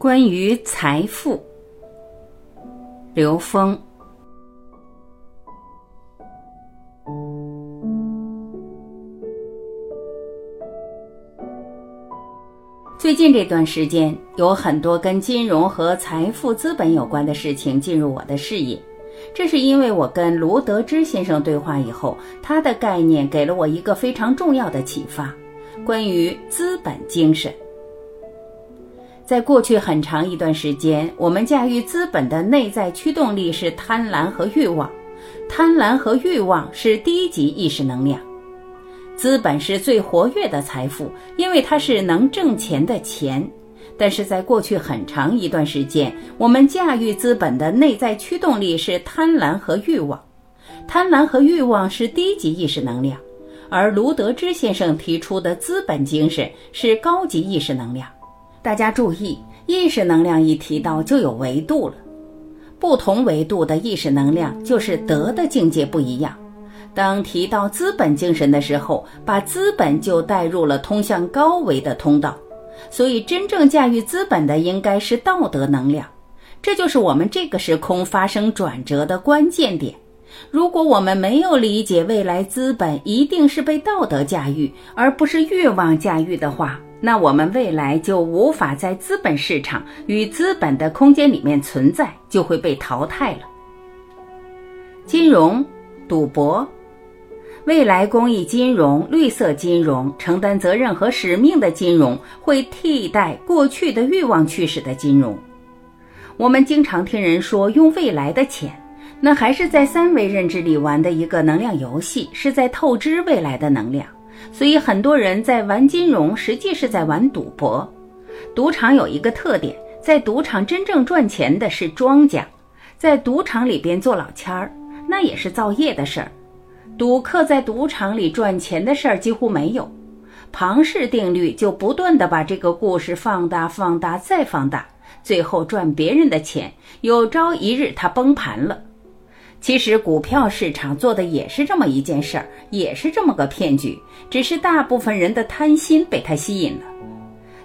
关于财富，刘峰。最近这段时间，有很多跟金融和财富、资本有关的事情进入我的视野。这是因为我跟卢德之先生对话以后，他的概念给了我一个非常重要的启发：关于资本精神。在过去很长一段时间，我们驾驭资本的内在驱动力是贪婪和欲望。贪婪和欲望是低级意识能量。资本是最活跃的财富，因为它是能挣钱的钱。但是在过去很长一段时间，我们驾驭资本的内在驱动力是贪婪和欲望。贪婪和欲望是低级意识能量，而卢德之先生提出的资本精神是高级意识能量。大家注意，意识能量一提到就有维度了，不同维度的意识能量就是德的境界不一样。当提到资本精神的时候，把资本就带入了通向高维的通道，所以真正驾驭资本的应该是道德能量，这就是我们这个时空发生转折的关键点。如果我们没有理解未来资本一定是被道德驾驭，而不是欲望驾驭的话，那我们未来就无法在资本市场与资本的空间里面存在，就会被淘汰了。金融、赌博、未来公益金融、绿色金融、承担责任和使命的金融，会替代过去的欲望驱使的金融。我们经常听人说用未来的钱，那还是在三维认知里玩的一个能量游戏，是在透支未来的能量。所以很多人在玩金融，实际是在玩赌博。赌场有一个特点，在赌场真正赚钱的是庄家，在赌场里边做老千儿，那也是造业的事儿。赌客在赌场里赚钱的事儿几乎没有。庞氏定律就不断的把这个故事放大、放大再放大，最后赚别人的钱，有朝一日他崩盘了。其实股票市场做的也是这么一件事儿，也是这么个骗局，只是大部分人的贪心被它吸引了。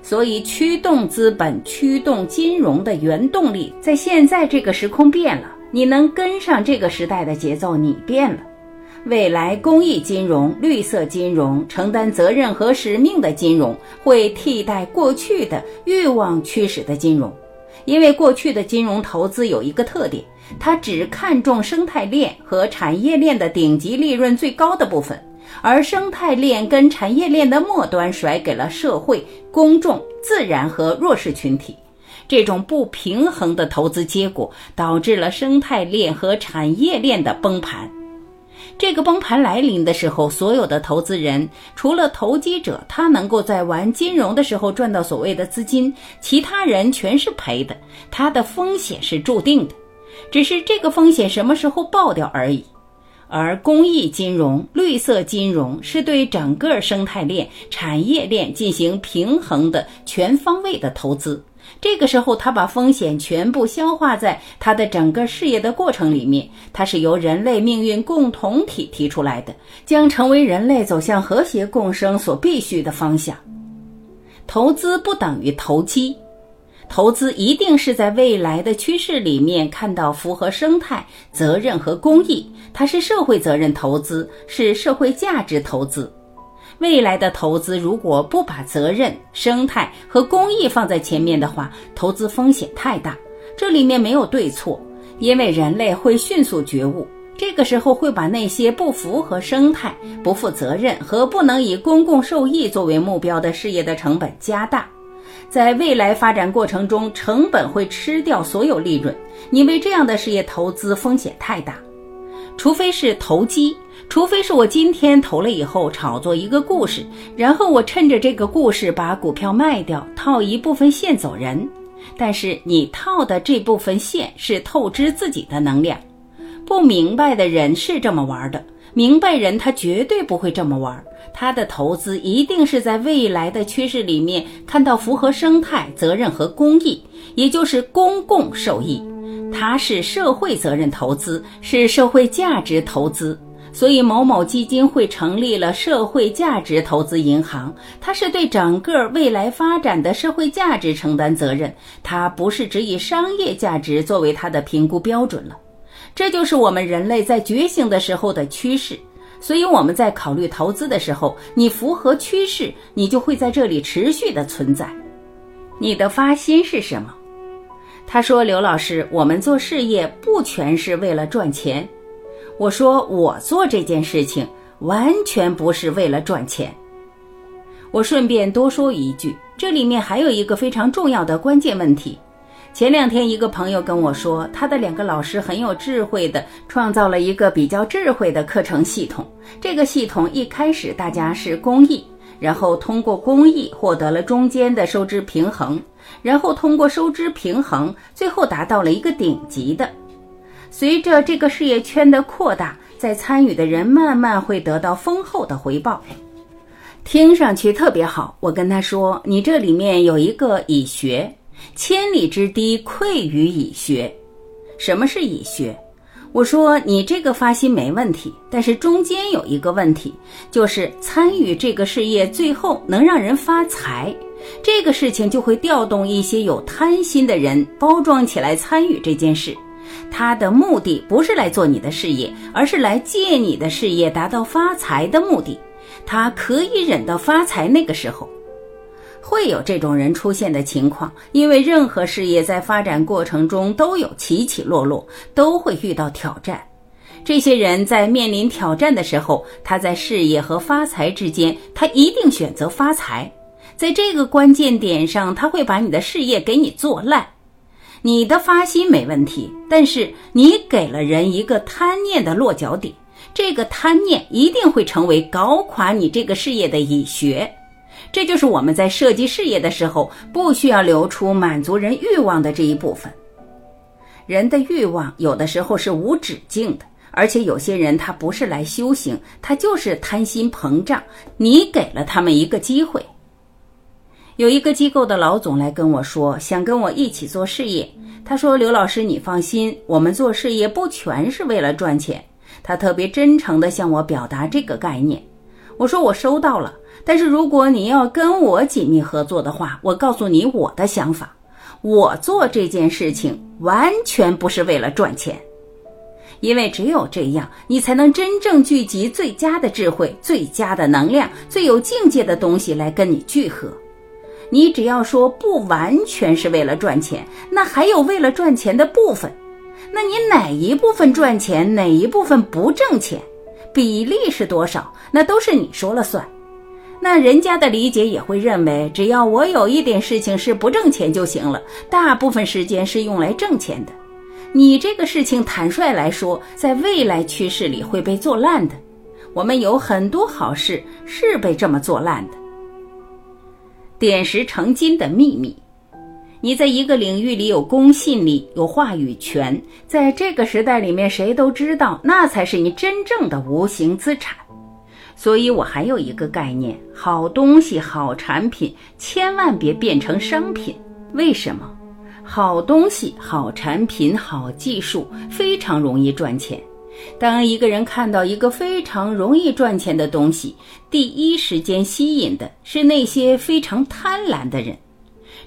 所以驱动资本、驱动金融的原动力，在现在这个时空变了。你能跟上这个时代的节奏，你变了。未来公益金融、绿色金融、承担责任和使命的金融，会替代过去的欲望驱使的金融。因为过去的金融投资有一个特点，它只看重生态链和产业链的顶级利润最高的部分，而生态链跟产业链的末端甩给了社会、公众、自然和弱势群体。这种不平衡的投资结果，导致了生态链和产业链的崩盘。这个崩盘来临的时候，所有的投资人除了投机者，他能够在玩金融的时候赚到所谓的资金，其他人全是赔的。他的风险是注定的，只是这个风险什么时候爆掉而已。而公益金融、绿色金融是对整个生态链、产业链进行平衡的全方位的投资。这个时候，他把风险全部消化在他的整个事业的过程里面。它是由人类命运共同体提出来的，将成为人类走向和谐共生所必须的方向。投资不等于投机，投资一定是在未来的趋势里面看到符合生态、责任和公益。它是社会责任投资，是社会价值投资。未来的投资如果不把责任、生态和公益放在前面的话，投资风险太大。这里面没有对错，因为人类会迅速觉悟，这个时候会把那些不符合生态、不负责任和不能以公共受益作为目标的事业的成本加大。在未来发展过程中，成本会吃掉所有利润，因为这样的事业投资风险太大，除非是投机。除非是我今天投了以后炒作一个故事，然后我趁着这个故事把股票卖掉，套一部分现走人。但是你套的这部分线是透支自己的能量。不明白的人是这么玩的，明白人他绝对不会这么玩。他的投资一定是在未来的趋势里面看到符合生态、责任和公益，也就是公共受益。它是社会责任投资，是社会价值投资。所以某某基金会成立了社会价值投资银行，它是对整个未来发展的社会价值承担责任，它不是只以商业价值作为它的评估标准了。这就是我们人类在觉醒的时候的趋势。所以我们在考虑投资的时候，你符合趋势，你就会在这里持续的存在。你的发心是什么？他说：“刘老师，我们做事业不全是为了赚钱。”我说：“我做这件事情完全不是为了赚钱。”我顺便多说一句，这里面还有一个非常重要的关键问题。前两天，一个朋友跟我说，他的两个老师很有智慧的创造了一个比较智慧的课程系统。这个系统一开始大家是公益，然后通过公益获得了中间的收支平衡，然后通过收支平衡，最后达到了一个顶级的。随着这个事业圈的扩大，在参与的人慢慢会得到丰厚的回报，听上去特别好。我跟他说：“你这里面有一个已学。”千里之堤溃于蚁穴。什么是蚁穴？我说你这个发心没问题，但是中间有一个问题，就是参与这个事业最后能让人发财，这个事情就会调动一些有贪心的人包装起来参与这件事。他的目的不是来做你的事业，而是来借你的事业达到发财的目的。他可以忍到发财那个时候。会有这种人出现的情况，因为任何事业在发展过程中都有起起落落，都会遇到挑战。这些人在面临挑战的时候，他在事业和发财之间，他一定选择发财。在这个关键点上，他会把你的事业给你做烂。你的发心没问题，但是你给了人一个贪念的落脚点，这个贪念一定会成为搞垮你这个事业的蚁穴。这就是我们在设计事业的时候，不需要留出满足人欲望的这一部分。人的欲望有的时候是无止境的，而且有些人他不是来修行，他就是贪心膨胀。你给了他们一个机会。有一个机构的老总来跟我说，想跟我一起做事业。他说：“刘老师，你放心，我们做事业不全是为了赚钱。”他特别真诚地向我表达这个概念。我说：“我收到了。”但是如果你要跟我紧密合作的话，我告诉你我的想法，我做这件事情完全不是为了赚钱，因为只有这样，你才能真正聚集最佳的智慧、最佳的能量、最有境界的东西来跟你聚合。你只要说不完全是为了赚钱，那还有为了赚钱的部分，那你哪一部分赚钱，哪一部分不挣钱，比例是多少，那都是你说了算。那人家的理解也会认为，只要我有一点事情是不挣钱就行了，大部分时间是用来挣钱的。你这个事情，坦率来说，在未来趋势里会被做烂的。我们有很多好事是被这么做烂的。点石成金的秘密，你在一个领域里有公信力、有话语权，在这个时代里面，谁都知道，那才是你真正的无形资产。所以我还有一个概念：好东西、好产品，千万别变成商品。为什么？好东西、好产品、好技术非常容易赚钱。当一个人看到一个非常容易赚钱的东西，第一时间吸引的是那些非常贪婪的人。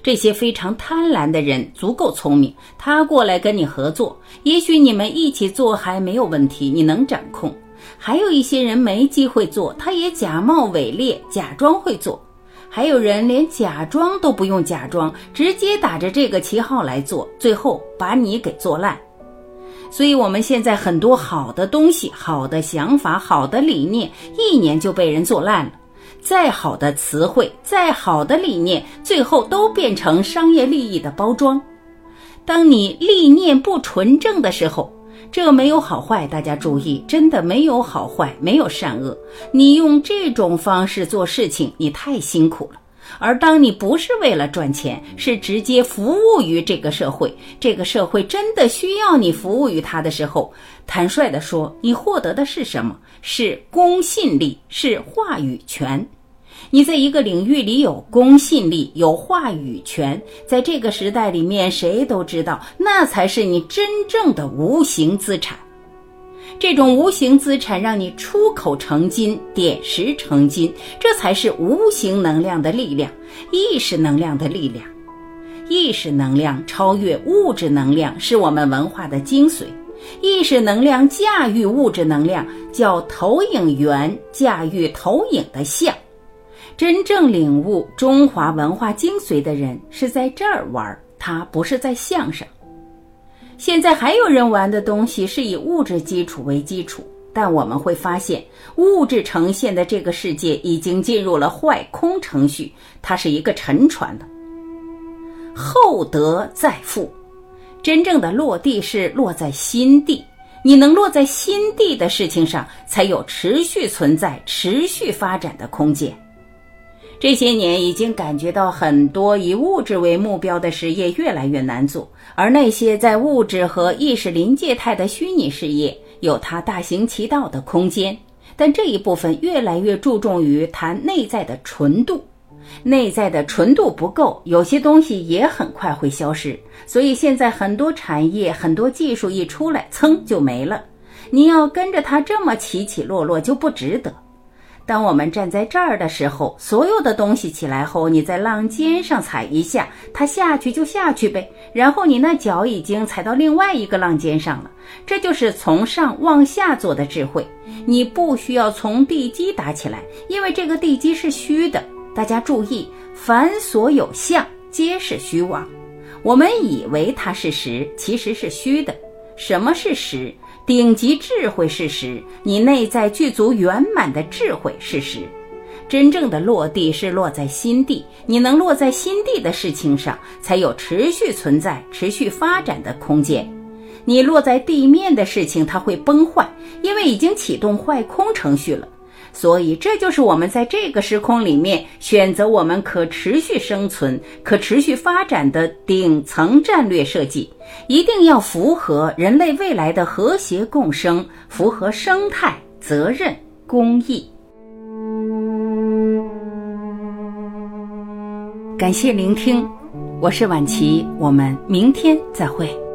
这些非常贪婪的人足够聪明，他过来跟你合作，也许你们一起做还没有问题，你能掌控。还有一些人没机会做，他也假冒伪劣，假装会做；还有人连假装都不用假装，直接打着这个旗号来做，最后把你给做烂。所以，我们现在很多好的东西、好的想法、好的理念，一年就被人做烂了。再好的词汇、再好的理念，最后都变成商业利益的包装。当你理念不纯正的时候。这没有好坏，大家注意，真的没有好坏，没有善恶。你用这种方式做事情，你太辛苦了。而当你不是为了赚钱，是直接服务于这个社会，这个社会真的需要你服务于他的时候，坦率地说，你获得的是什么？是公信力，是话语权。你在一个领域里有公信力、有话语权，在这个时代里面，谁都知道，那才是你真正的无形资产。这种无形资产让你出口成金，点石成金，这才是无形能量的力量，意识能量的力量。意识能量超越物质能量，是我们文化的精髓。意识能量驾驭物质能量，叫投影源驾驭投影的像。真正领悟中华文化精髓的人，是在这儿玩，他不是在相上。现在还有人玩的东西是以物质基础为基础，但我们会发现，物质呈现的这个世界已经进入了坏空程序，它是一个沉船了。厚德载富，真正的落地是落在心地。你能落在心地的事情上，才有持续存在、持续发展的空间。这些年已经感觉到，很多以物质为目标的事业越来越难做，而那些在物质和意识临界态的虚拟事业，有它大行其道的空间。但这一部分越来越注重于谈内在的纯度，内在的纯度不够，有些东西也很快会消失。所以现在很多产业、很多技术一出来，噌就没了。你要跟着它这么起起落落，就不值得。当我们站在这儿的时候，所有的东西起来后，你在浪尖上踩一下，它下去就下去呗。然后你那脚已经踩到另外一个浪尖上了。这就是从上往下做的智慧。你不需要从地基打起来，因为这个地基是虚的。大家注意，凡所有相，皆是虚妄。我们以为它是实，其实是虚的。什么是实？顶级智慧是实，你内在具足圆满的智慧是实。真正的落地是落在心地，你能落在心地的事情上，才有持续存在、持续发展的空间。你落在地面的事情，它会崩坏，因为已经启动坏空程序了。所以，这就是我们在这个时空里面选择我们可持续生存、可持续发展的顶层战略设计，一定要符合人类未来的和谐共生，符合生态、责任、公益。感谢聆听，我是晚琪，我们明天再会。